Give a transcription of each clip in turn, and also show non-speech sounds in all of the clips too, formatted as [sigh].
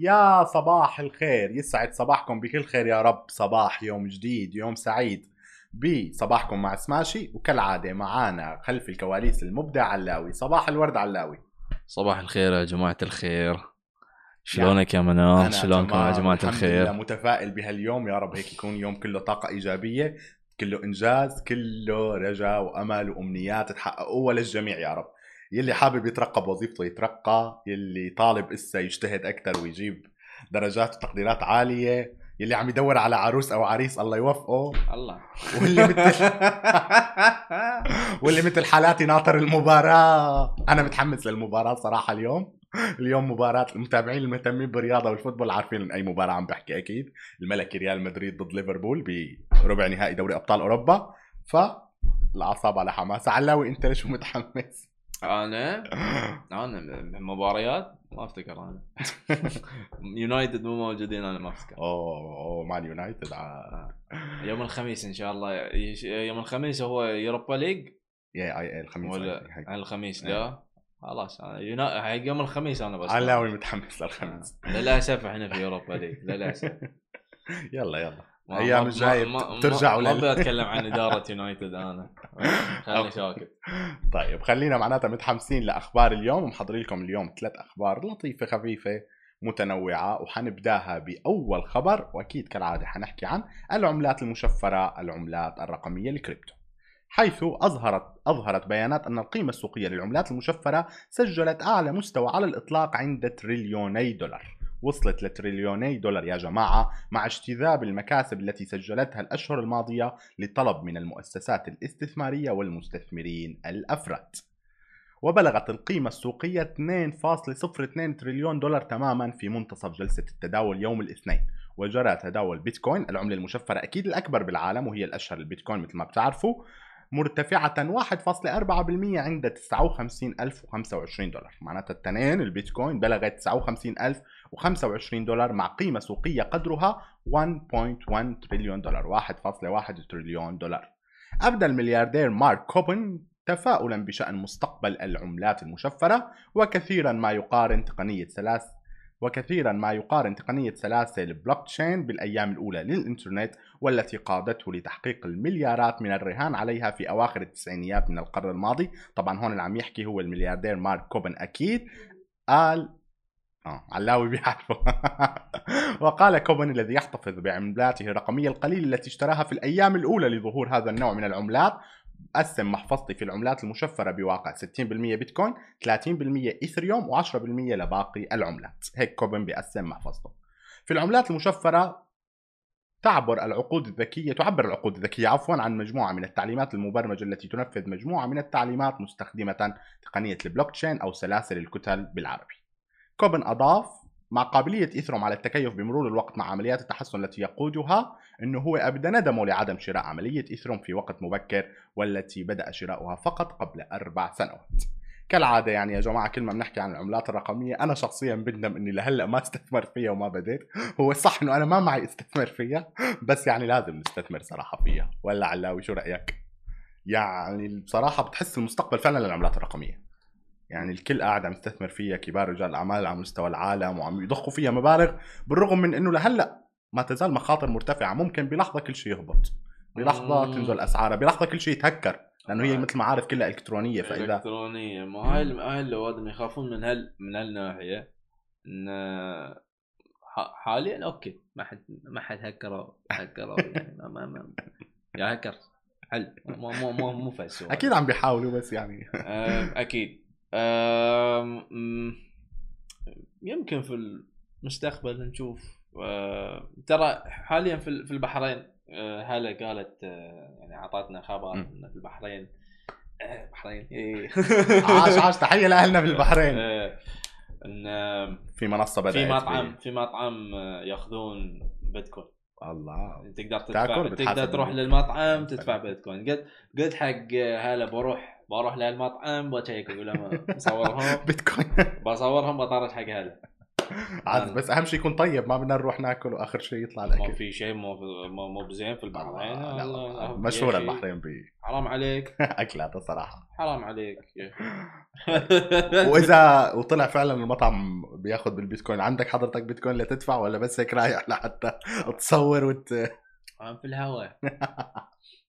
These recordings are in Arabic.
يا صباح الخير يسعد صباحكم بكل خير يا رب. صباح يوم جديد يوم سعيد بصباحكم مع سماشي وكالعادة معانا خلف الكواليس المبدع علاوي. صباح الورد علاوي. صباح الخير يا جماعة الخير. شلونك يا منار شلونكم يا جماعة الحمد الخير؟ لله متفائل بهاليوم. يا رب هيك يكون يوم كله طاقة إيجابية كله إنجاز كله رجاء وأمل وأمنيات تحققوها للجميع يا رب. يلي حابب يترقى بوظيفته يترقى يلي طالب إسا يجتهد أكثر ويجيب درجات وتقديرات عالية يلي عم يدور على عروس أو عريس الله يوفقه. الله. واللي مثل [laughs] واللي مثل حالاتي ناطر المباراة. أنا متحمس للمباراة صراحة اليوم. اليوم مباراة المتابعين المهتمين بالرياضة والفوتبول عارفين من أي مباراة عم بحكي أكيد. الملكي ريال مدريد ضد ليفربول بربع نهائي دوري أبطال أوروبا. فالأعصاب على حماس علاوي أنت شو متحمس؟ أنا؟ [laughs] أنا مباريات ما أفتكر أنا. [laughs] يونايتد مو موجودين أنا ما أفتكر. أوه أوه مع اليونايتد ع- يوم الخميس إن شاء الله. يش- يوم الخميس هو Europa League يا الخميس ولا الخميس لا. خلاص أنا يونا... حق يوم الخميس أنا بس. علاوي متحمس للخميس. للأسف إحنا في Europa League للأسف. [laughs] يلا يلا. أيام ما- الجاية ما- ما- أبي أتكلم عن إدارة يونايتد أنا. خليني ساكت طيب خلينا معناتها متحمسين لأخبار اليوم. ومحضرين لكم اليوم ثلاث أخبار لطيفة خفيفة متنوعة وحنبداها بأول خبر وأكيد كالعادة حنحكي عن العملات المشفرة العملات الرقمية الكريبتو حيث اظهرت أظهرت بيانات أن القيمة السوقية للعملات المشفرة سجلت أعلى مستوى على الإطلاق عند تريليوني دولار. وصلت لتريليوني دولار. يا جماعة مع اجتذاب المكاسب التي سجلتها الأشهر الماضية لطلب من المؤسسات الاستثمارية والمستثمرين الأفراد. وبلغت القيمة السوقية 2.02 تريليون دولار تماما في منتصف جلسة التداول يوم الاثنين. وجرى تداول بيتكوين العملة المشفرة أكيد الأكبر بالعالم وهي الأشهر البيتكوين مثل ما بتعرفوا مرتفعة 1.4% عند 59025 دولار. معناتها التنين البيتكوين بلغت 59025 دولار مع قيمة سوقية قدرها 1.1 تريليون دولار 1.1 تريليون دولار. أبدى الملياردير مارك كوبن تفاؤلا بشأن مستقبل العملات المشفرة وكثيرا ما يقارن تقنية سلاس وكثيرا ما يقارن تقنية سلاسل بلوك تشين بالأيام الأولى للإنترنت والتي قادته لتحقيق المليارات من الرهان عليها في أواخر التسعينيات من القرن الماضي. طبعا هون اللي عم يحكي هو الملياردير مارك كوبن أكيد. قال آه علاوي بيعرفه. [laughs] وقال كوبن الذي يحتفظ بعملاته الرقمية القليلة التي اشتراها في الأيام الأولى لظهور هذا النوع من العملات. قسم محفظتي في العملات المشفرة بواقع 60% بيتكوين 30% إيثريوم و10% لباقي العملات. هيك كوبن بيقسم محفظته. في العملات المشفرة تعبر العقود الذكية تعبر العقود الذكية عفوا عن مجموعة من التعليمات المبرمجة التي تنفذ مجموعة من التعليمات مستخدمة تقنية البلوك تشين أو سلاسل الكتل بالعربي. كوبن أضاف مع قابلية إيثريوم على التكيف بمرور الوقت مع عمليات التحسن التي يقودها أنه هو أبدى ندمه لعدم شراء عملية إيثروم في وقت مبكر والتي بدأ شراؤها فقط قبل أربع سنوات. كالعادة يعني يا جماعة كل ما بنحكي عن العملات الرقمية أنا شخصيا بندم إني لهلأ ما استثمر فيها وما بديت. هو صح إنه أنا ما معي استثمر فيها بس يعني لازم نستثمر صراحة فيها. ولا علاوي شو رأيك؟ يعني بصراحة بتحس المستقبل فعلا للعملات الرقمية. يعني الكل قاعد عم يستثمر فيها كبار رجال الأعمال على مستوى العالم وعم يضخوا فيها مبالغ بالرغم من إنه لهلأ ما تزال مخاطر مرتفعة. ممكن بلحظة كل شيء يهبط بلحظة مم. تنزل اسعارها بلحظة كل شيء يتهكر لأنه هي مثل ما عارف كلها إلكترونية فإذا إلكترونية. ما هاي هاي الاوادم يخافون من هال من هالناحية إن حاليا أوكي ما حد ما حد هكر هكر [laughs] يعني ما ما ما يا هكر حل. مو مو مو مو أكيد عم بيحاولوا بس يعني. أم، أكيد. يمكن في المستقبل نشوف. أه، ترى حاليا في ال- في البحرين هلا قالت أه، يعني أعطتنا خبر. إن في البحرين. البحرين إيه. [laughs] عاش عاش تحية لأهلنا بالبحرين أه، إن في منصة بدأت في مطعم في مطعم يأخذون بيتكوين. الله. تقدر تدفع بتحاسب تقدر تروح. للمطعم تدفع بيتكوين. قلت قلت حق هلا بروح بروح للمطعم بشيك لهم بصورهم. [laughs] بيتكوين. بصورهم بطرش حق هلا. عاد بس أهم شيء يكون طيب ما بدنا نروح ناكل وآخر شيء يطلع ما الاكل في شيء مو مو مو بزين في البحرين آه، لا،. مشهورة يا أخي، البحرين حرام عليك. [laughs] باكلاتها صراحة حرام عليك. يا. [laughs] وإذا وطلع فعلا المطعم بياخذ بالبيتكوين عندك حضرتك بيتكوين لتدفع ولا بس هيك رايح لحتى تصور وت... أنا في الهواء.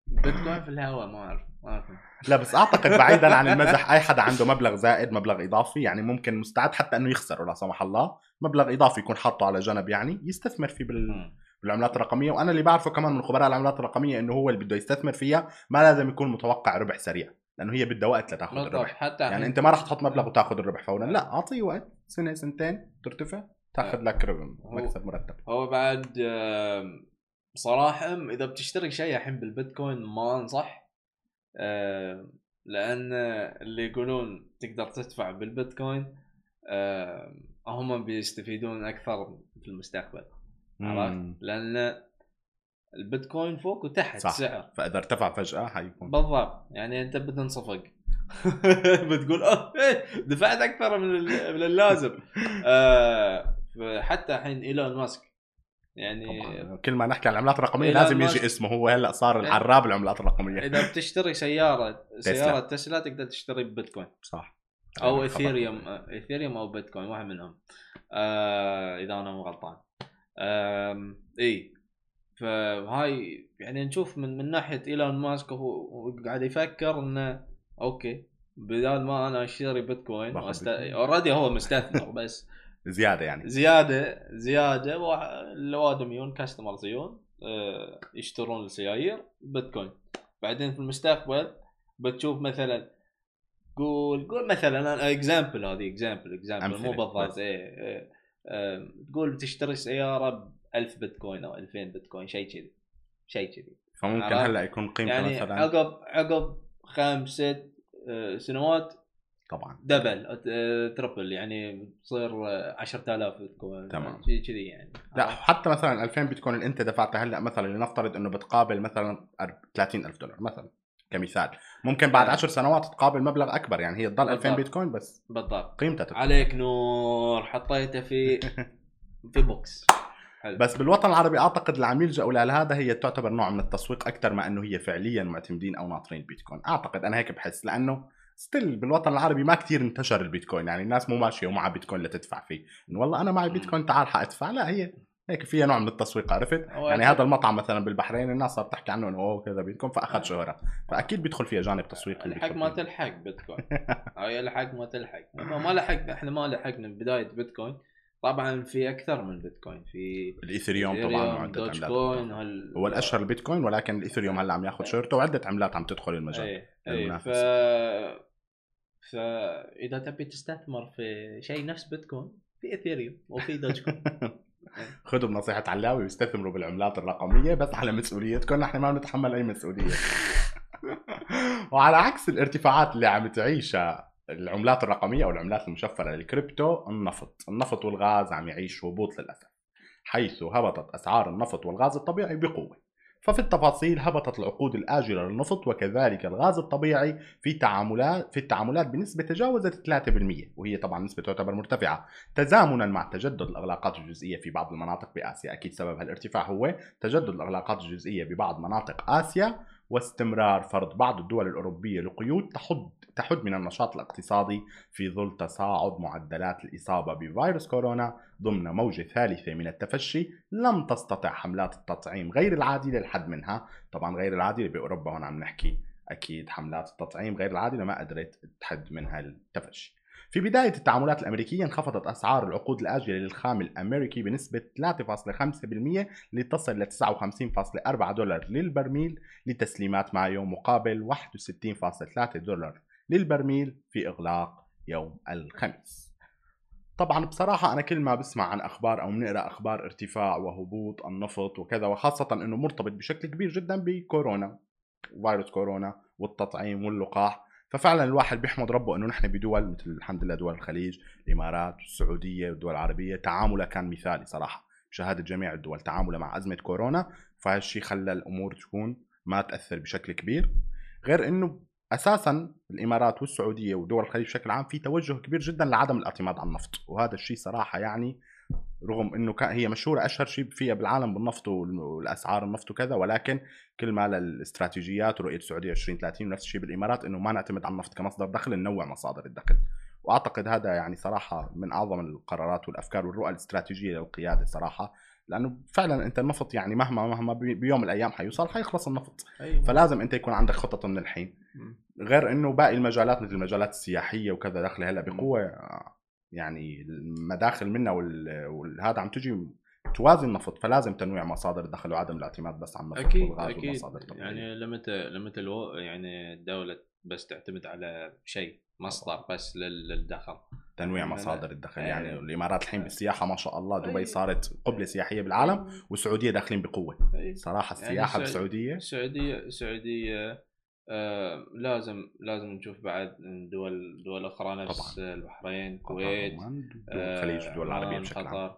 بيتكوين في الهواء ما أعرف ما أعرف. لا بس أعتقد بعيدا عن المزح أي حدا عنده مبلغ زائد مبلغ إضافي يعني ممكن مستعد حتى إنه يخسره لا سمح الله. مبلغ إضافي يكون حاطه على جنب يعني يستثمر فيه بال... بالعملات الرقمية وأنا اللي بعرفه كمان من خبراء العملات الرقمية إنه هو اللي بده يستثمر فيها ما لازم يكون متوقع ربح سريع لأنه هي بدها وقت لتاخذ الربح. حتى يعني أنت ما راح تحط مبلغ وتاخذ الربح فورا لا أعطيه وقت سنة سنتين ترتفع تاخذ لك مكسب مرتب. هو بعد آم، صراحة إذا بتشتري شيء الحين بالبيتكوين ما أنصح لأن اللي يقولون تقدر تدفع بالبيتكوين هم بيستفيدون أكثر في المستقبل عرفت؟ لأن البيتكوين فوق وتحت صح. سعر. فإذا ارتفع فجأة حيكون. بالضبط. يعني أنت بتنصفق [laughs] بتقول آه إيه، دفعت أكثر من من اللازم. آه حتى الحين إيلون ماسك. يعني طبعا. كل ما نحكي عن العملات الرقمية لازم يجي اسمه هو هلأ صار العراب العملات الرقمية. إذا بتشتري سيارة [laughs] سيارة تسلا تقدر تشتري ببيتكوين صح. أو خبر. ايثيريوم ايثيريوم أو بيتكوين واحد منهم. آه إذا أنا مو غلطان. آم، إي. فهاي يعني نشوف من من ناحية إيلون ماسك هو قاعد يفكر إنه okay بدال ما أنا أشتري بيتكوين وأست... already هو مستثمر [laughs] بس زيادة يعني. زيادة زيادة الوادميون customers يجون آه، يشترون السيايير بيتكوين بعدين في المستقبل بتشوف مثلا قول قول مثلا example هذه example example مو. بالضبط إيه إيه. آه، تقول تشتري سيارة ب 1000 بيتكوين أو 2000 بيتكوين شيء كذي شيء كذي فممكن؟ هلأ يكون قيمته يعني مثلا عقب عقب خمس ست آه، سنوات طبعا دبل آه، تربل يعني تصير آه، 10000 بيتكوين تمام. شيء كذي يعني لا؟ حتى مثلا 2000 بيتكوين اللي أنت دفعتها هلأ مثلا لنفترض إنه بتقابل مثلا 30000 دولار مثلا كمثال ممكن بعد آه. 10 سنوات تقابل مبلغ أكبر يعني هي تضل 2000 بالضبط. بيتكوين بس بالضبط قيمتها تطلع. عليك نور حطيته في [laughs] في بوكس حلو بس بالوطن العربي أعتقد العم يلجأوا لهذا هي تعتبر نوع من التسويق أكثر ما إنه هي فعليا معتمدين أو ناطرين البيتكوين أعتقد أنا هيك بحس لأنه still بالوطن العربي ما كتير انتشر البيتكوين يعني الناس مو ماشية ومعها بيتكوين لتدفع فيه والله أنا معي. بيتكوين تعال حأدفع لا هي هيك فيها نوع من التسويق عرفت؟ يعني. هذا المطعم مثلا بالبحرين الناس صارت تحكي عنه إنه أوه كذا بيتكوين فأخذ شهرة. فأكيد بيدخل فيها جانب تسويقي الحق ما. تلحق بيتكوين [laughs] هاي الحق ما تلحق. ما ما لحق إحنا ما لحقنا بداية بيتكوين طبعا في أكثر من بيتكوين في الإيثيريوم طبعا وعده دوج عملات كوين هال... هو الأشهر البيتكوين ولكن الإيثيريوم هلأ عم ياخذ شهرته وعدة عملات عم تدخل المجال اي اي ف. فاذا تبي تستثمر في شيء نفس بيتكوين في إيثيريوم وفي دوج كوين [laughs] خذوا بنصيحة علاوي واستثمروا بالعملات الرقمية بس على مسؤوليتكم نحن ما بنتحمل أي مسؤولية. [laughs] وعلى عكس الارتفاعات اللي عم تعيشها العملات الرقمية أو العملات المشفرة للكريبتو النفط. النفط والغاز عم يعيش هبوط للأسف حيث هبطت أسعار النفط والغاز الطبيعي بقوة. ففي التفاصيل هبطت العقود الآجلة للنفط وكذلك الغاز الطبيعي في تعاملات في التعاملات بنسبة تجاوزت 3% وهي طبعا نسبة تعتبر مرتفعة. تزامنا مع تجدد الأغلاقات الجزئية في بعض المناطق بآسيا أكيد سبب هالارتفاع هو تجدد الأغلاقات الجزئية ببعض مناطق آسيا. واستمرار فرض بعض الدول الأوروبية لقيود تحد تحد من النشاط الاقتصادي في ظل تصاعد معدلات الإصابة بفيروس كورونا ضمن موجة ثالثة من التفشي. لم تستطع حملات التطعيم غير العادلة الحد منها. طبعا غير العادلة بأوروبا هون عم نحكي. أكيد حملات التطعيم غير العادلة ما قدرت تحد من هالتفشي في بداية التعاملات الأمريكية انخفضت أسعار العقود الآجلة للخام الأمريكي بنسبة 3.5% لتصل ل 59.4 دولار للبرميل لتسليمات مايو مقابل 61.3 دولار للبرميل في إغلاق يوم الخميس. طبعا بصراحة أنا كل ما بسمع عن أخبار أو بنقرأ أخبار ارتفاع وهبوط النفط وكذا وخاصة أنه مرتبط بشكل كبير جدا بكورونا فيروس كورونا والتطعيم واللقاح ففعلا الواحد بيحمد ربه إنه نحن بدول مثل الحمد لله دول الخليج الإمارات والسعوديه والدول العربية. تعاملها كان مثالي صراحة. بشهاده جميع الدول تعاملها مع أزمة كورونا. فهالشيء خلى الأمور تكون ما تأثر بشكل كبير. غير إنه أساسا الإمارات والسعودية ودول الخليج بشكل عام في توجه كبير جدا لعدم الاعتماد على النفط. وهذا الشيء صراحة يعني رغم إنه كان هي مشهورة أشهر شيء فيها بالعالم بالنفط والأسعار النفط وكذا ولكن كل ما للاستراتيجيات ورؤية السعودية 2030 ونفس الشيء بالإمارات إنه ما نعتمد على النفط كمصدر دخل ننوع مصادر الدخل. وأعتقد هذا يعني صراحة من أعظم القرارات والأفكار والرؤى الاستراتيجية للقيادة صراحة. لأنه فعلا أنت النفط يعني مهما مهما بيوم الأيام حيوصل حيخلص النفط. أيوة. فلازم أنت يكون عندك خطط من الحين. غير إنه باقي المجالات مثل المجالات السياحية وكذا داخلة هلأ بقوة يعني المداخل منها وهذا عم تجي توازي النفط فلازم تنويع مصادر الدخل وعدم الاعتماد بس على النفط أكيد والغاز أكيد والمصادر يعني لما لما يعني الدولة بس تعتمد على شيء مصدر بس للدخل تنويع يعني مصادر الدخل يعني أيوة. الإمارات الحين بالسياحة ما شاء الله دبي أيوة. صارت قبلة سياحية بالعالم أيوة. والسعودية داخلين بقوة صراحة يعني السياحة يعني بالسعوديه السعوديه السعوديه آه لازم لازم نشوف بعد دول دول أخرى نفس طبعا. البحرين الكويت الخليج الدول العربية بشكل عام.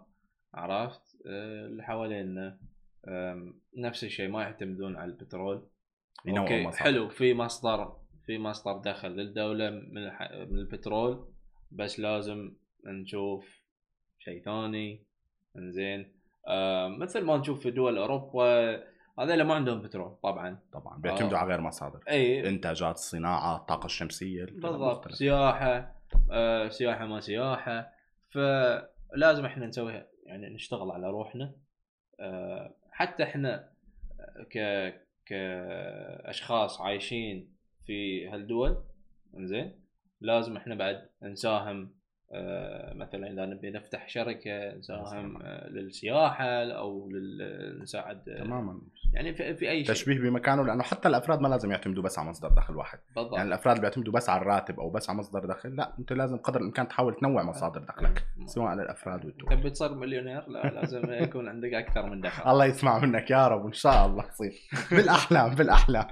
عرفت؟ آه اللي حوالينا. آه نفس الشيء ما يعتمدون على البترول. أوكي مصادر. حلو في مصدر في مصدر دخل للدولة من من البترول بس لازم نشوف شيء ثاني. إنزين. آه مثل ما نشوف في دول أوروبا هذول ما عندهم بترول طبعا. طبعا بيعتمدوا آه. على غير مصادر. إي. إنتاجات الصناعه الطاقه الشمسية بالضبط سياحة آه سياحة ما سياحة. فلازم إحنا نسويها يعني نشتغل على روحنا. آه حتى إحنا ك كأشخاص عايشين في هالدول إنزين لازم إحنا بعد نساهم آه، مثلا إذا نبي نفتح شركة نساهم آه، للسياحة أو نساعد آه، تماما. يعني في, في أي شيء. تشبيه بمكانه لأنه حتى الأفراد ما لازم يعتمدوا بس على مصدر دخل واحد. بالضبط. يعني الأفراد اللي بيعتمدوا بس على الراتب أو بس على مصدر دخل لا أنت لازم قدر الإمكان تحاول تنوع مصادر دخلك سواء على الافراد والدول تبي تصير مليونير؟ لا لازم [laughs] يكون عندك أكثر من دخل. الله يسمع منك يا رب وان شاء الله تصير. [laughs] بالأحلام بالأحلام.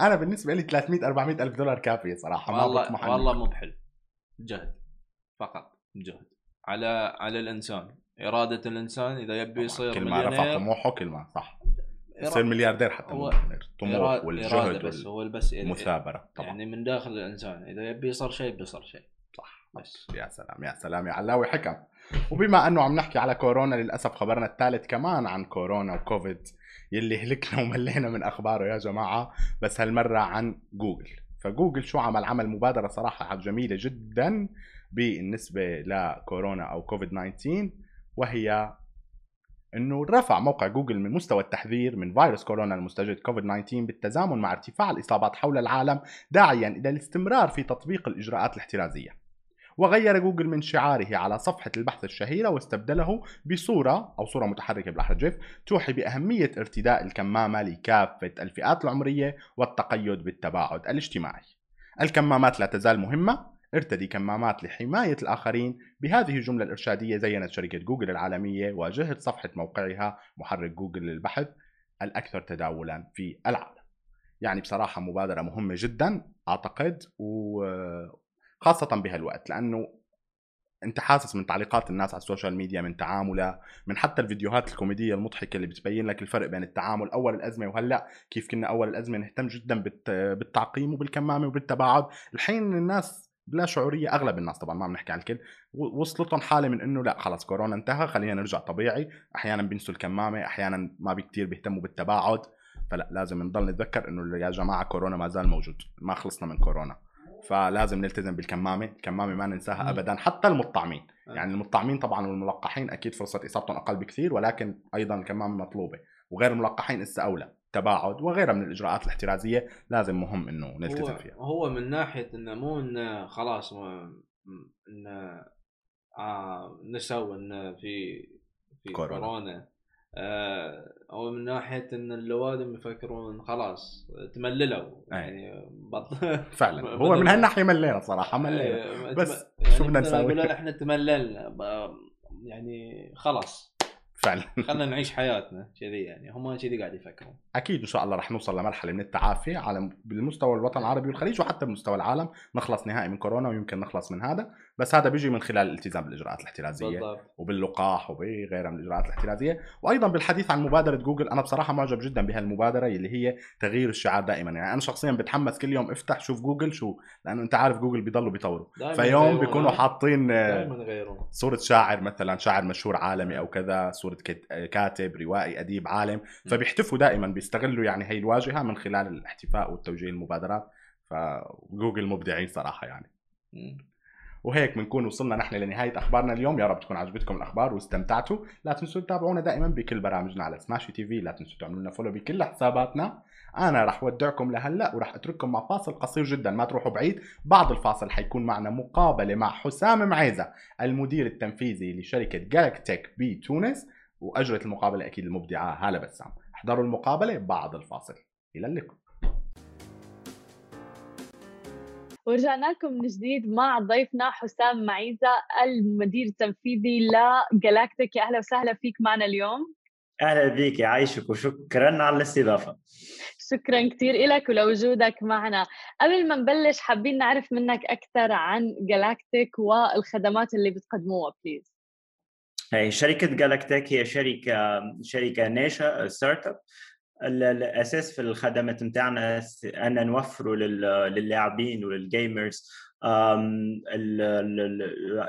أنا بالنسبة لي 300 400 ألف دولار كافية صراحة ما والله والله مو بحلو. جهد. فقط جهد. على على الإنسان. إرادة الإنسان إذا يبي يصير كل ما رفع طموحه كل ما صح. يصير ملياردير حتى هو طموح والجهد بس هو بس المثابره طبعا. يعني من داخل الإنسان إذا يبي يصير شيء بيصير شيء. صح. بس. يا سلام يا سلام يا علاوي حكم. وبما أنه عم نحكي على كورونا للأسف خبرنا الثالث كمان عن كورونا وكوفيد يلي هلكنا وملينا من أخباره يا جماعة. بس هالمرة عن جوجل. فجوجل شو عمل؟ عمل مبادرة صراحة جميلة جدا. بالنسبة لكورونا أو كوفيد 19 وهي إنه رفع موقع جوجل من مستوى التحذير من فيروس كورونا المستجد كوفيد 19 بالتزامن مع ارتفاع الإصابات حول العالم داعيا إلى الاستمرار في تطبيق الإجراءات الاحترازية. وغير جوجل من شعاره على صفحة البحث الشهيرة واستبدله بصورة أو صورة متحركة بالأحرف توحي بأهمية ارتداء الكمامة لكافة الفئات العمرية والتقيد بالتباعد الاجتماعي. الكمامات لا تزال مهمة ارتدي كمامات لحماية الآخرين. بهذه الجملة الإرشادية زينت شركة جوجل العالمية واجهة صفحة موقعها محرك جوجل للبحث الأكثر تداولا في العالم. يعني بصراحة مبادرة مهمة جدا أعتقد وخاصة بهالوقت لأنه أنت حاسس من تعليقات الناس على السوشيال ميديا من تعاملها من حتى الفيديوهات الكوميدية المضحكة اللي بتبين لك الفرق بين التعامل أول الأزمة وهلأ كيف كنا أول الأزمة نهتم جدا بالتعقيم وبالكمامة وبالتباعد. الحين الناس بلا شعورية أغلب الناس طبعا ما بنحكي عن الكل. وصلتهم حالة من إنه لا خلص كورونا انتهى خلينا نرجع طبيعي. أحيانا بينسوا الكمامة أحيانا ما بكتير بيهتموا بالتباعد. فلا لازم نضل نتذكر إنه يا جماعة كورونا ما زال موجود ما خلصنا من كورونا. فلازم نلتزم بالكمامة الكمامة ما ننساها ابدا حتى المطعمين. آه. يعني المطعمين طبعا والملقحين أكيد فرصة إصابتهم أقل بكثير ولكن أيضا الكمامة مطلوبة. وغير الملقحين لسه أولى. تباعد وغيرها من الإجراءات الاحترازية لازم مهم إنه نلتزم فيها. هو من ناحية إنه مو إنه خلاص إنه آه نسوا إنه في في كورونا, كورونا. آه هو من ناحية إن اللوادم يفكرون خلاص تمللوا يعني بط... [laughs] فعلا. هو من هالناحية ملينا صراحة ملينا. بس يعني شو بدنا نسوي؟ إحنا تمللنا يعني خلاص. فعلا. [laughs] خلينا نعيش حياتنا كذي يعني. هم كذي قاعد يفكرون. أكيد إن شاء الله رح نوصل لمرحلة من التعافي على بالمستوى الوطن العربي والخليج وحتى بمستوى العالم. نخلص نهائي من كورونا ويمكن نخلص من هذا. بس هذا بيجي من خلال الالتزام بالإجراءات الاحترازية بالضبط. وباللقاح وبغيرها من الإجراءات الاحترازية. وأيضا بالحديث عن مبادرة جوجل أنا بصراحة معجب جدا بهالمبادرة اللي هي تغيير الشعار دائما. يعني أنا شخصيا بتحمس كل يوم أفتح شوف جوجل شو لأنه أنت عارف جوجل بيضلوا بيطوروا. فيوم بيكونوا؟ حاطين آه، صورة شاعر مثلا شاعر مشهور عالمي أو كذا صورة كت- كاتب روائي أديب عالم. فبيحتفوا دائما بيستغلوا يعني هي الواجهة من خلال الاحتفاء والتوجيه المبادرات فجوجل مبدعين صراحة يعني. وهيك بنكون وصلنا نحن لنهاية أخبارنا اليوم. يا رب تكون عجبتكم الأخبار واستمتعتوا. لا تنسوا تتابعونا دائما بكل برامجنا على سماشي تي في لا تنسوا تعملوا لنا follow بكل حساباتنا. أنا رح ودعكم لهلأ ورح أترككم مع فاصل قصير جدا. ما تروحوا بعيد. بعد الفاصل حيكون معنا مقابلة مع حسام معيزة المدير التنفيذي لشركة جالاكتيك بتونس وأجرت المقابلة أكيد المبدعة هالة بسام. احضروا المقابلة بعد الفاصل. إلى اللقاء. ورجعنا لكم من جديد مع ضيفنا حسام معيزة المدير التنفيذي لجالاكتيك يا أهلا وسهلا فيك معنا اليوم. أهلا بك يعيشك وشكرا على الاستضافة. شكرا كثير لك ولوجودك معنا. قبل ما نبلش حابين نعرف منك أكثر عن جالاكتيك والخدمات اللي بتقدموها please هي شركة جالاكتيك هي شركة شركة ناشئة startup الأساس في الخدمات نتاعنا أن نوفروا لل- للاعبين ولل gamers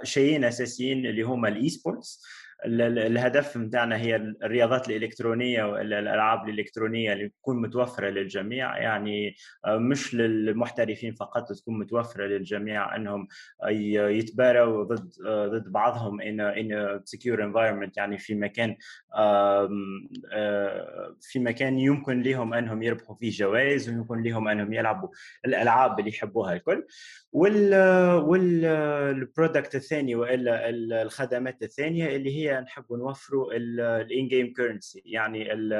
شيئين أساسيين اللي هما ال esports الهدف نتاعنا هي الرياضات الإلكترونية والألعاب الإلكترونية اللي تكون متوفرة للجميع. يعني آه، مش للمحترفين فقط تكون متوفرة للجميع أنهم ي- يتباروا ضد آه، ضد بعضهم in a secure environment. يعني في مكان آه، في مكان يمكن لهم أنهم يربحوا فيه جوائز ويمكن لهم أنهم يلعبوا الألعاب اللي يحبوها الكل. وال وال product الثاني وإلا ال- الخدمات الثانية اللي هي نحب نوفروا ال in-game currency يعني ال-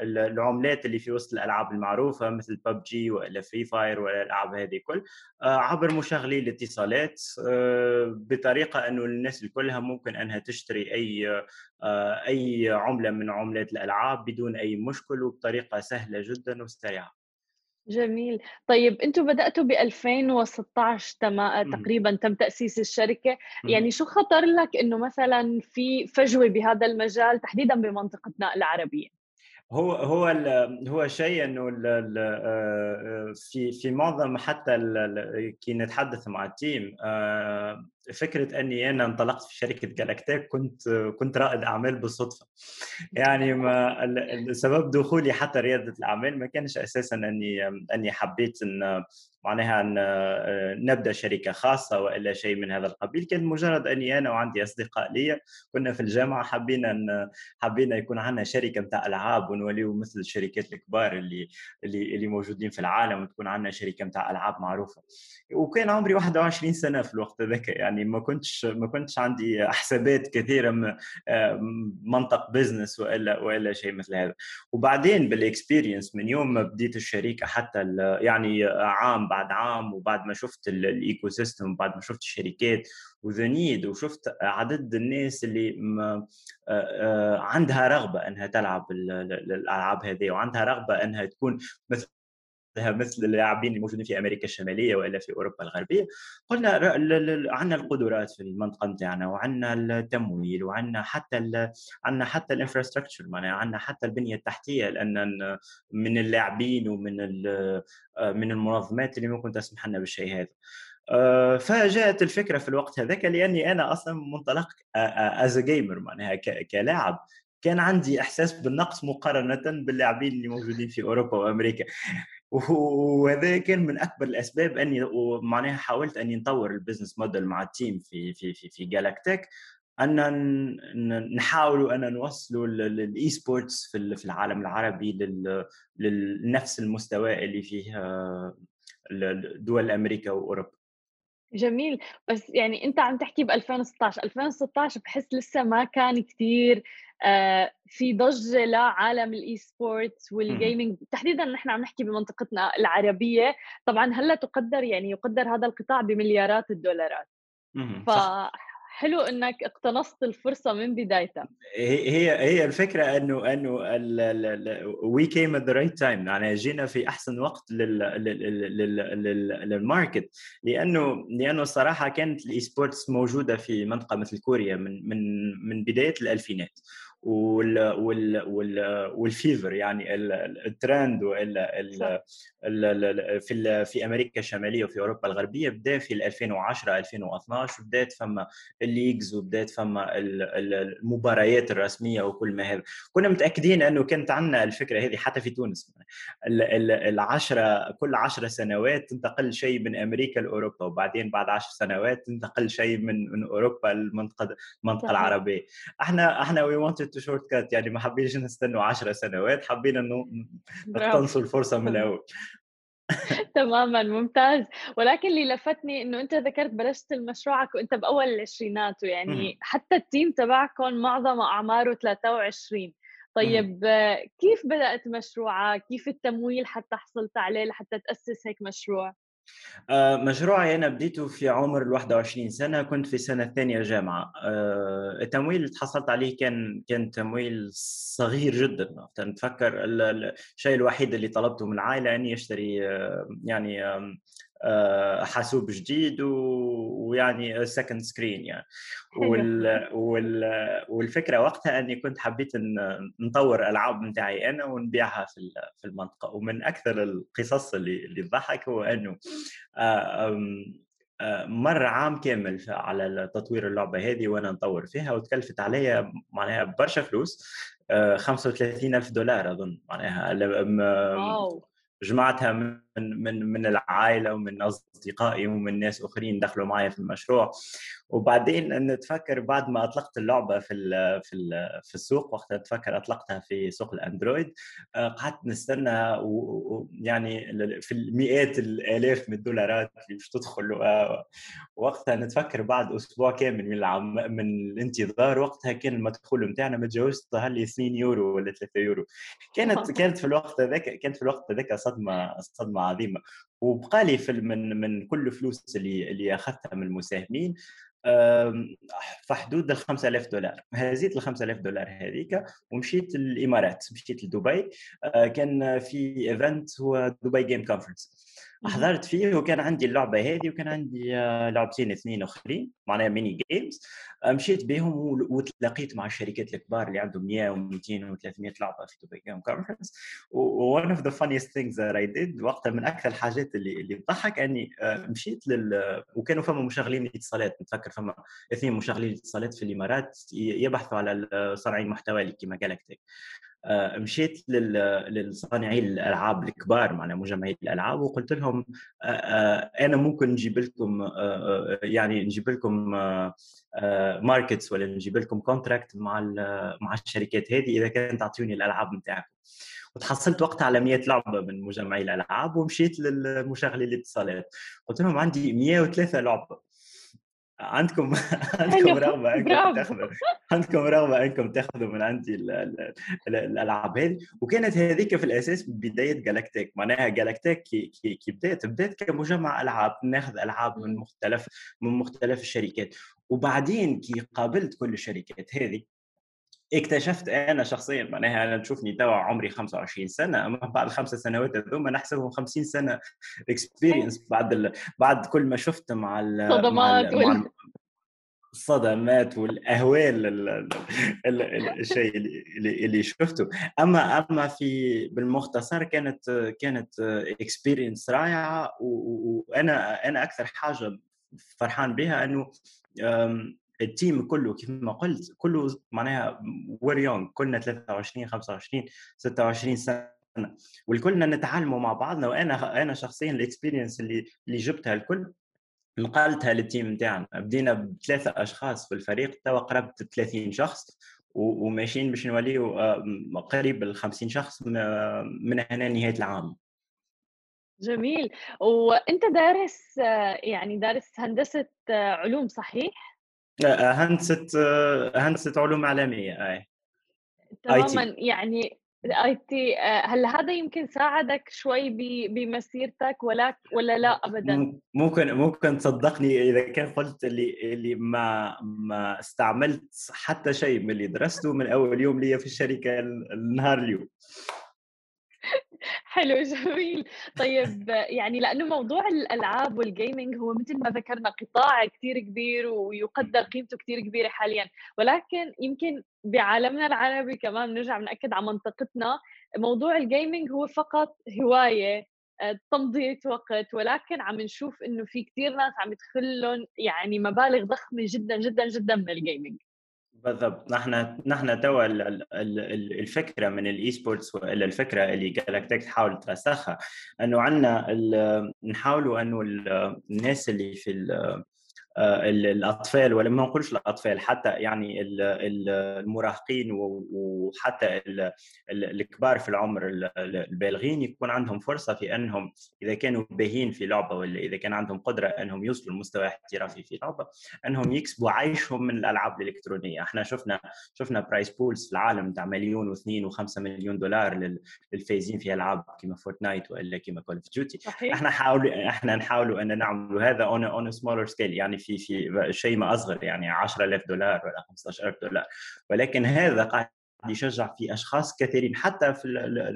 ال- العملات اللي في وسط الألعاب المعروفة مثل ببجي والا فري فاير ولا الألعاب هذه كل. آه، عبر مشغلي الاتصالات آه، بطريقة إنه الناس كلها ممكن إنها تشتري أي آه، أي عملة من عملات الألعاب بدون أي مشكل وبطريقة سهلة جدا وسريعة. جميل طيب أنتم بدأتوا ب 2016 تما... مم. تقريبا تم تأسيس الشركة. يعني شو خطر لك إنه مثلا في فجوة بهذا المجال تحديدا بمنطقتنا العربية هو هو ال- هو شيء إنه ال- ال- آه، في في معظم حتى ال- ال- كي نتحدث مع التيم آه، فكرة إني أنا انطلقت في شركة جالاكتيك كنت كنت رائد أعمال بالصدفة. يعني ما سبب دخولي حتى ريادة الأعمال ما كانش أساسا إني إني حبيت إن معناها إن آه، نبدأ شركة خاصة وإلا شيء من هذا القبيل. كان مجرد إني أنا وعندي أصدقاء لي كنا في الجامعة حبينا إن حبينا يكون عندنا شركة نتاع ألعاب ونوليو مثل الشركات الكبار اللي اللي اللي موجودين في العالم وتكون عندنا شركة نتاع ألعاب معروفة. وكان عمري 21 سنة في الوقت ذاك يعني. ما كنتش ما كنتش عندي حسابات كثيرة آه، منطق business وإلا وإلا شيء مثل هذا. وبعدين بال experience من يوم ما بديت الشركة حتى يعني عام بعد عام وبعد ما شفت ال- ال ecosystem وبعد ما شفت الشركات وذا وشفت عدد الناس اللي ما آه، آه، عندها رغبة إنها تلعب ال- ال- الألعاب هذه وعندها رغبة إنها تكون مثل مثل اللاعبين الموجودين في أمريكا الشمالية وإلا في أوروبا الغربية. قلنا عندنا القدرات في المنطقة نتاعنا وعندنا التمويل وعندنا حتى عندنا حتى ال infrastructure معناها عندنا حتى البنية التحتية لأن من اللاعبين ومن آه، من المنظمات اللي ممكن تسمح لنا بالشيء هذا. آه، فجاءت الفكرة في الوقت هذاك لأني أنا أصلا منطلق as gamer معناها ك- كلاعب. كان عندي إحساس بالنقص مقارنة باللاعبين اللي موجودين في أوروبا وأمريكا. وهذا كان من أكبر الأسباب أني معناها حاولت أني نطور ال business model مع ال team في في في في جالاكتيك أن نحاولوا أن نوصلوا ال esports في ال- في العالم العربي لنفس المستوى اللي فيه آه، دول أمريكا وأوروبا. جميل. بس يعني أنت عم تحكي ب 2016 2016 بحس لسه ما كان كثير آه في ضجة لعالم ال esports وال gaming تحديدا نحن عم نحكي بمنطقتنا العربية. طبعا هلأ تقدر يعني يقدر هذا القطاع بمليارات الدولارات. صح. حلو إنك اقتنصت الفرصة من بدايتها. هي هي الفكرة إنه إنه we came at the right time يعني جينا في أحسن وقت لل لل market لأنه لأنه الصراحة كانت ال esports موجودة في منطقة مثل كوريا من من من بداية الألفينات. وال وال وال وال fever يعني الترند في في أمريكا الشمالية وفي أوروبا الغربية بدأ في 2010 2012 وبدأت فما ال leagues وبدأت فما المباريات الرسمية وكل ما هذا. كنا متأكدين أنه كانت عندنا الفكرة هذه حتى في تونس. العشرة كل عشرة سنوات تنتقل شيء من أمريكا لأوروبا وبعدين بعد عشر سنوات تنتقل شيء من من أوروبا للمنطقه المنطقة العربية. إحنا إحنا we wanted to shortcut يعني ما حبيناش نستنوا 10 سنوات حبينا إنه نقتنصوا الفرصة من الأول. [laughs] تماما ممتاز. ولكن اللي لفتني إنه أنت ذكرت بلشت مشروعك وأنت بأول العشرينات ويعني حتى ال team تبعكم معظم أعماره 23 طيب كيف بدأت مشروعك؟ كيف التمويل حتى حصلت عليه لحتى تأسس هيك مشروع؟ آه، مشروعي أنا بديته في عمر ال 21 سنة كنت في سنة ثانية جامعة. آه، التمويل اللي تحصلت عليه كان كان تمويل صغير جدا. نتفكر الشيء الوحيد اللي طلبته من العائلة أني أشتري آه، يعني آه، حاسوب جديد ويعني second screen يعني. وال... [laughs] وال... والفكرة وقتها إني كنت حبيت إن نطور ألعاب نتاعي أنا ونبيعها في في المنطقة. ومن أكثر القصص اللي اللي تضحك هو إنه آه، آه، مر عام كامل على تطوير اللعبة هذه وأنا نطور فيها وتكلفت عليا معناها برشا فلوس 35 ألف دولار أظن معناها. جمعتها من من من العائلة ومن أصدقائي ومن ناس آخرين دخلوا معي في المشروع. وبعدين نتفكر بعد ما أطلقت اللعبة في ال في ال في السوق وقت نتفكر أطلقتها في سوق الأندرويد آه، قعدت نستنى ويعني في المئات الآلاف من الدولارات اللي مش تدخل وقتها نتفكر بعد أسبوع كامل من العم من الانتظار وقتها كان المدخول نتاعنا ما تجاوزش ظهر لي 2 يورو ولا 3 يورو. كانت [laughs] كانت في الوقت هذاك كانت في الوقت هذاك صدمة صدمة عظيمه وبقى لي في من من كل فلوس اللي اللي أخذتها من المساهمين. في حدود ال 5000 دولار. هزيت ال 5000 دولار هذيك ومشيت الامارات مشيت لدبي. آه، كان في event هو Dubai Game Conference حضرت فيه وكان عندي اللعبة هذه وكان عندي آه، لعبتين اثنين آخرين معناها mini games آه، مشيت بهم وتلاقيت مع الشركات الكبار اللي عندهم 100 و200 و300 لعبة في Dubai Game Conference one of the funniest things that I did وقتها من أكثر الحاجات اللي اللي تضحك أني مشيت لل وكانوا فما مشغلين اتصالات نتفكر فما اثنين مشغلين اتصالات في الإمارات يبحثوا على صانعين محتوى كما جالكتيك آه، مشيت للصانعي الألعاب الكبار معنا مجمعي الألعاب وقلت لهم آه، آه، أنا ممكن نجيب لكم يعني نجيب لكم markets ولا نجيب لكم contract مع مع الشركات هذه إذا كانت تعطيوني الألعاب نتاعكم. وتحصلت وقتها على 100 لعبة من مجمعي الألعاب ومشيت للمشغلي الاتصالات. قلت لهم عندي 103 لعبة. عندكم [laughs] عندكم رغبة أنكم تاخذوا عندكم رغبة أنكم تاخذوا من عندي الألعاب هذه. وكانت هذيك في الأساس بداية جالاكتيك معناها جالاكتيك كي كي بدأت بدأت كمجمع ألعاب ناخذ ألعاب من مختلف من مختلف الشركات. وبعدين كي قابلت كل الشركات هذه اكتشفت أنا شخصيا معناها أنا تشوفني توا عمري 25 سنة أما بعد خمس سنوات هذوما نحسبهم 50 سنة experience بعد ال... بعد كل ما شفت مع ال... صدمات مع, ال... مع الصدمات والأهوال الشيء اللي اللي شفته. أما أما في بالمختصر كانت كانت experience رائعة وأنا أنا أكثر حاجة فرحان بها إنه ال team كله كيف ما قلت كله معناها we're young كلنا 23 25 26 سنة. والكلنا نتعلموا مع بعضنا وأنا أنا شخصيا ال experience اللي اللي جبتها الكل نقلتها لل team نتاعنا. بدينا بثلاثة أشخاص في الفريق توا قربت 30 شخص وماشيين باش نوليو آه، قريب ال 50 شخص من هنا نهاية العام. جميل. وأنت دارس آه، يعني دارس هندسة آه، علوم صحيح؟ هندسه هندسه علوم اعلاميه IT تماما يعني IT هل هذا يمكن ساعدك شوي بمسيرتك ولا ولا لا ابدا؟ ممكن ممكن تصدقني إذا كان قلت اللي اللي ما ما استعملت حتى شيء من اللي درسته من أول يوم لي في الشركة النهار اليوم. حلو جميل. طيب يعني لأنه موضوع الألعاب وال gaming هو مثل ما ذكرنا قطاع كثير كبير ويقدر قيمته كثير كبيرة حاليا. ولكن يمكن بعالمنا العربي كمان بنرجع بناكد على منطقتنا موضوع ال gaming هو فقط هواية آه، تمضية وقت. ولكن عم نشوف إنه في كثير ناس عم يدخل لهم يعني مبالغ ضخمة جدا جدا جدا من ال gaming بالضبط. نحن نحن توا الفكرة من ال esports ولا الفكرة اللي جالاكتيك تحاول ترسخها إنه عندنا نحاولوا إنه الناس اللي في الأطفال ولا ما نقولش الأطفال حتى يعني المراهقين وحتى الكبار في العمر البالغين يكون عندهم فرصة في أنهم إذا كانوا باهين في لعبة ولا إذا كان عندهم قدرة أنهم يوصلوا لمستوى احترافي في لعبة أنهم يكسبوا عيشهم من الألعاب الإلكترونية. إحنا شفنا شفنا prize pools في العالم تاع مليون واثنين وخمسة مليون دولار للفايزين في ألعاب كما Fortnite ولا كما Call of Duty إحنا حاول إحنا نحاولوا أن نعملوا هذا on on smaller scale يعني في في شيء ما أصغر يعني 10000 دولار ولا 15000 دولار. ولكن هذا قاعد يشجع في أشخاص كثيرين حتى في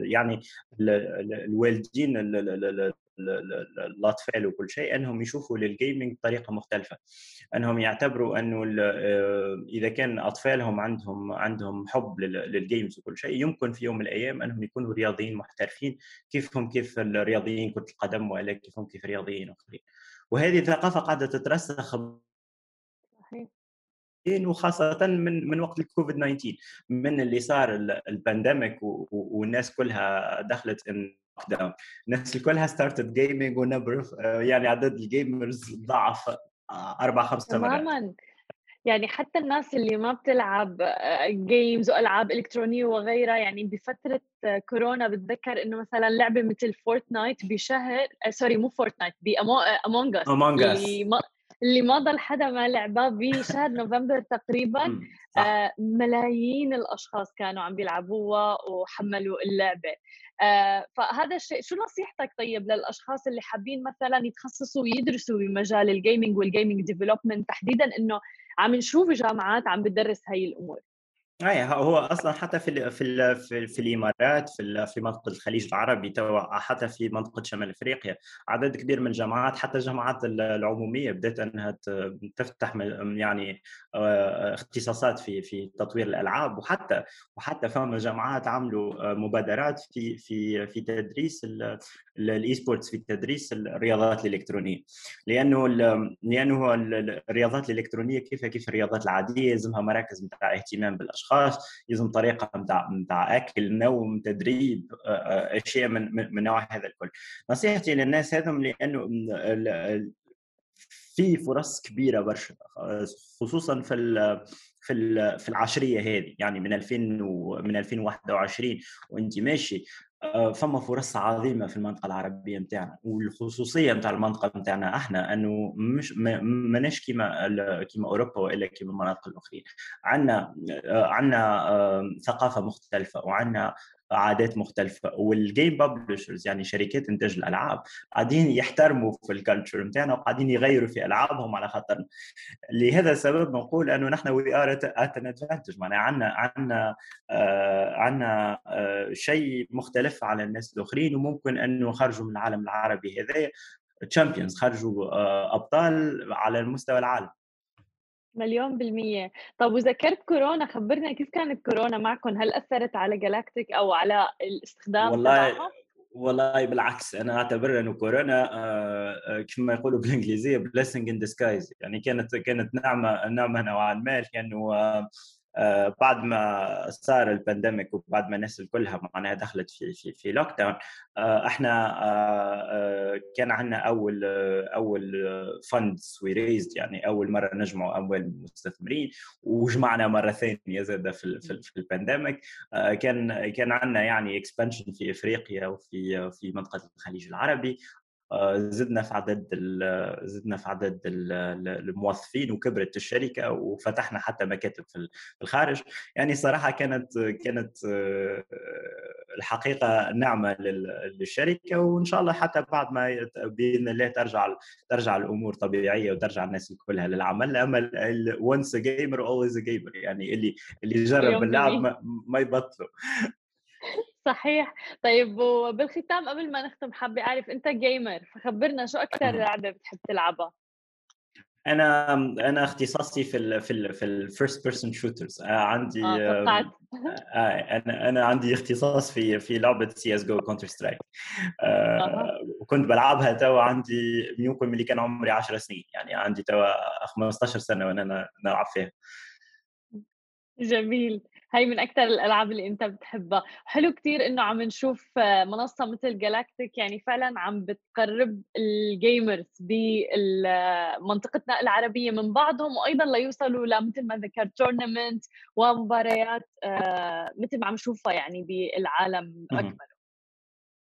يعني الوالدين الأطفال وكل شيء أنهم يشوفوا لل gaming بطريقه مختلفة. أنهم يعتبروا أنه آه، إذا كان أطفالهم عندهم عندهم حب لل games وكل شيء يمكن في يوم من الأيام أنهم يكونوا رياضيين محترفين كيفهم كيف الرياضيين كرة القدم ولا كيفهم كيف رياضيين اخرين وهذه ثقافه قاعدة تترسخ صحيح. وخاصة من من وقت الكوفيد 19 من اللي صار ال pandemic والناس كلها دخلت lockdown الناس كلها started gaming يعني عدد ال gamers ضعف أربع خمس مرات تماما. يعني حتى الناس اللي ما بتلعب games وألعاب إلكترونية وغيرها يعني بفترة كورونا بتذكر إنه مثلا لعبة مثل Fortnite بشهر sorry مو Fortnite ب Among Us Among Us اللي ما ضل حدا ما لعبها بشهر نوفمبر تقريبا آه ملايين الأشخاص كانوا عم بيلعبوها وحملوا اللعبة. آه فهذا الشيء شو نصيحتك طيب للأشخاص اللي حابين مثلا يتخصصوا ويدرسوا بمجال ال gaming وال gaming development تحديدا إنه عم نشوف جامعات عم بتدرس هاي الأمور؟ اي هو أصلا حتى في في في, في الإمارات في في منطقة الخليج العربي توا حتى في منطقة شمال إفريقيا عدد كبير من الجامعات حتى الجامعات العمومية بدأت أنها تفتح يعني آه، اختصاصات في في تطوير الألعاب وحتى وحتى فما جامعات عملوا مبادرات في في في تدريس ال esports في تدريس الرياضات الإلكترونية. لأنه لأنه الرياضات الإلكترونية كيف كيف الرياضات العادية يلزمها مراكز بتاع اهتمام بالأشخاص. يلزم طريقة بتاع بتاع أكل نوم تدريب أشياء من من نوع هذا الكل. نصيحتي للناس هذم لأنه في فرص كبيرة برشا خصوصا في في في العشرية هذه يعني من 2000 من 2021 وأنت ماشي فما فرص عظيمة في المنطقة العربية نتاعنا والخصوصية نتاع المنطقة نتاعنا إحنا انه مش ماناش كيما كيما أوروبا وإلا كيما المناطق الأخرين. عندنا آه، عندنا آه، ثقافة مختلفة وعندنا عادات مختلفة. وال game publishers يعني شركات إنتاج الألعاب قاعدين يحترموا في ال culture نتاعنا وقاعدين يغيروا في ألعابهم على خاطر. لهذا السبب نقول أنه نحن we are at an advantage معناها عندنا عندنا آه عندنا آه شيء مختلف على الناس الآخرين وممكن انه نخرجوا من العالم العربي هذايا. champions خرجوا آه أبطال على المستوى العالمي. مليون بالمية. طب وذكرت كورونا؟ خبرنا كيف كانت كورونا معكم. هل أثرت على Galactech أو على الاستخدام والله تبعها؟ والله بالعكس أنا أعتبر إنه كورونا آه، آه، كما يقولوا بالإنجليزية blessing in disguise يعني كانت كانت نعمة نعمة نوعا ما. لأنه آه، بعد ما صار ال pandemic وبعد ما الناس كلها معناها دخلت في في في lockdown إحنا كان عندنا أول أول funds we raised يعني أول مرة نجمعوا أموال المستثمرين وجمعنا مرة ثانية زاد في في, في ال pandemic. كان كان عندنا يعني expansion في إفريقيا وفي في منطقة الخليج العربي. زدنا في عدد زدنا في عدد الموظفين وكبرت الشركة وفتحنا حتى مكاتب في الخارج. يعني صراحة كانت كانت الحقيقة نعمة للشركة وإن شاء الله حتى بعد ما بإذن الله ترجع ترجع الأمور طبيعية وترجع الناس كلها للعمل. أما once gamer always gamer يعني اللي اللي يجرب اللعب ما, ما يبطلوا صحيح. طيب وبالختام قبل ما نختم حابة أعرف أنت gamer فخبرنا شو أكثر لعبة بتحب تلعبها؟ أنا أنا اختصاصي في ال في ال في ال first person shooters عندي آه, آه أنا أنا عندي اختصاص في في لعبة CS:GO Counter-Strike وكنت بلعبها توا عندي يمكن ملي كان عمري 10 سنين. يعني عندي توا 15 سنة وأنا نلعب فيها. جميل. هاي من أكثر الألعاب اللي أنت بتحبها. حلو كتير إنه عم نشوف منصة مثل Galactech يعني فعلا عم بتقرب ال gamers بمنطقتنا العربية من بعضهم وأيضا ليوصلوا لمثل ما ذكرت tournament ومباريات آه، مثل ما عم نشوفها يعني بالعالم اكمله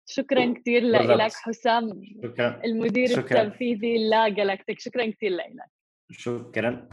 شكرا كثير لك حسام شكرا. المدير شكرا. التنفيذي لجالاكتيك شكرا كثير لك شكرا.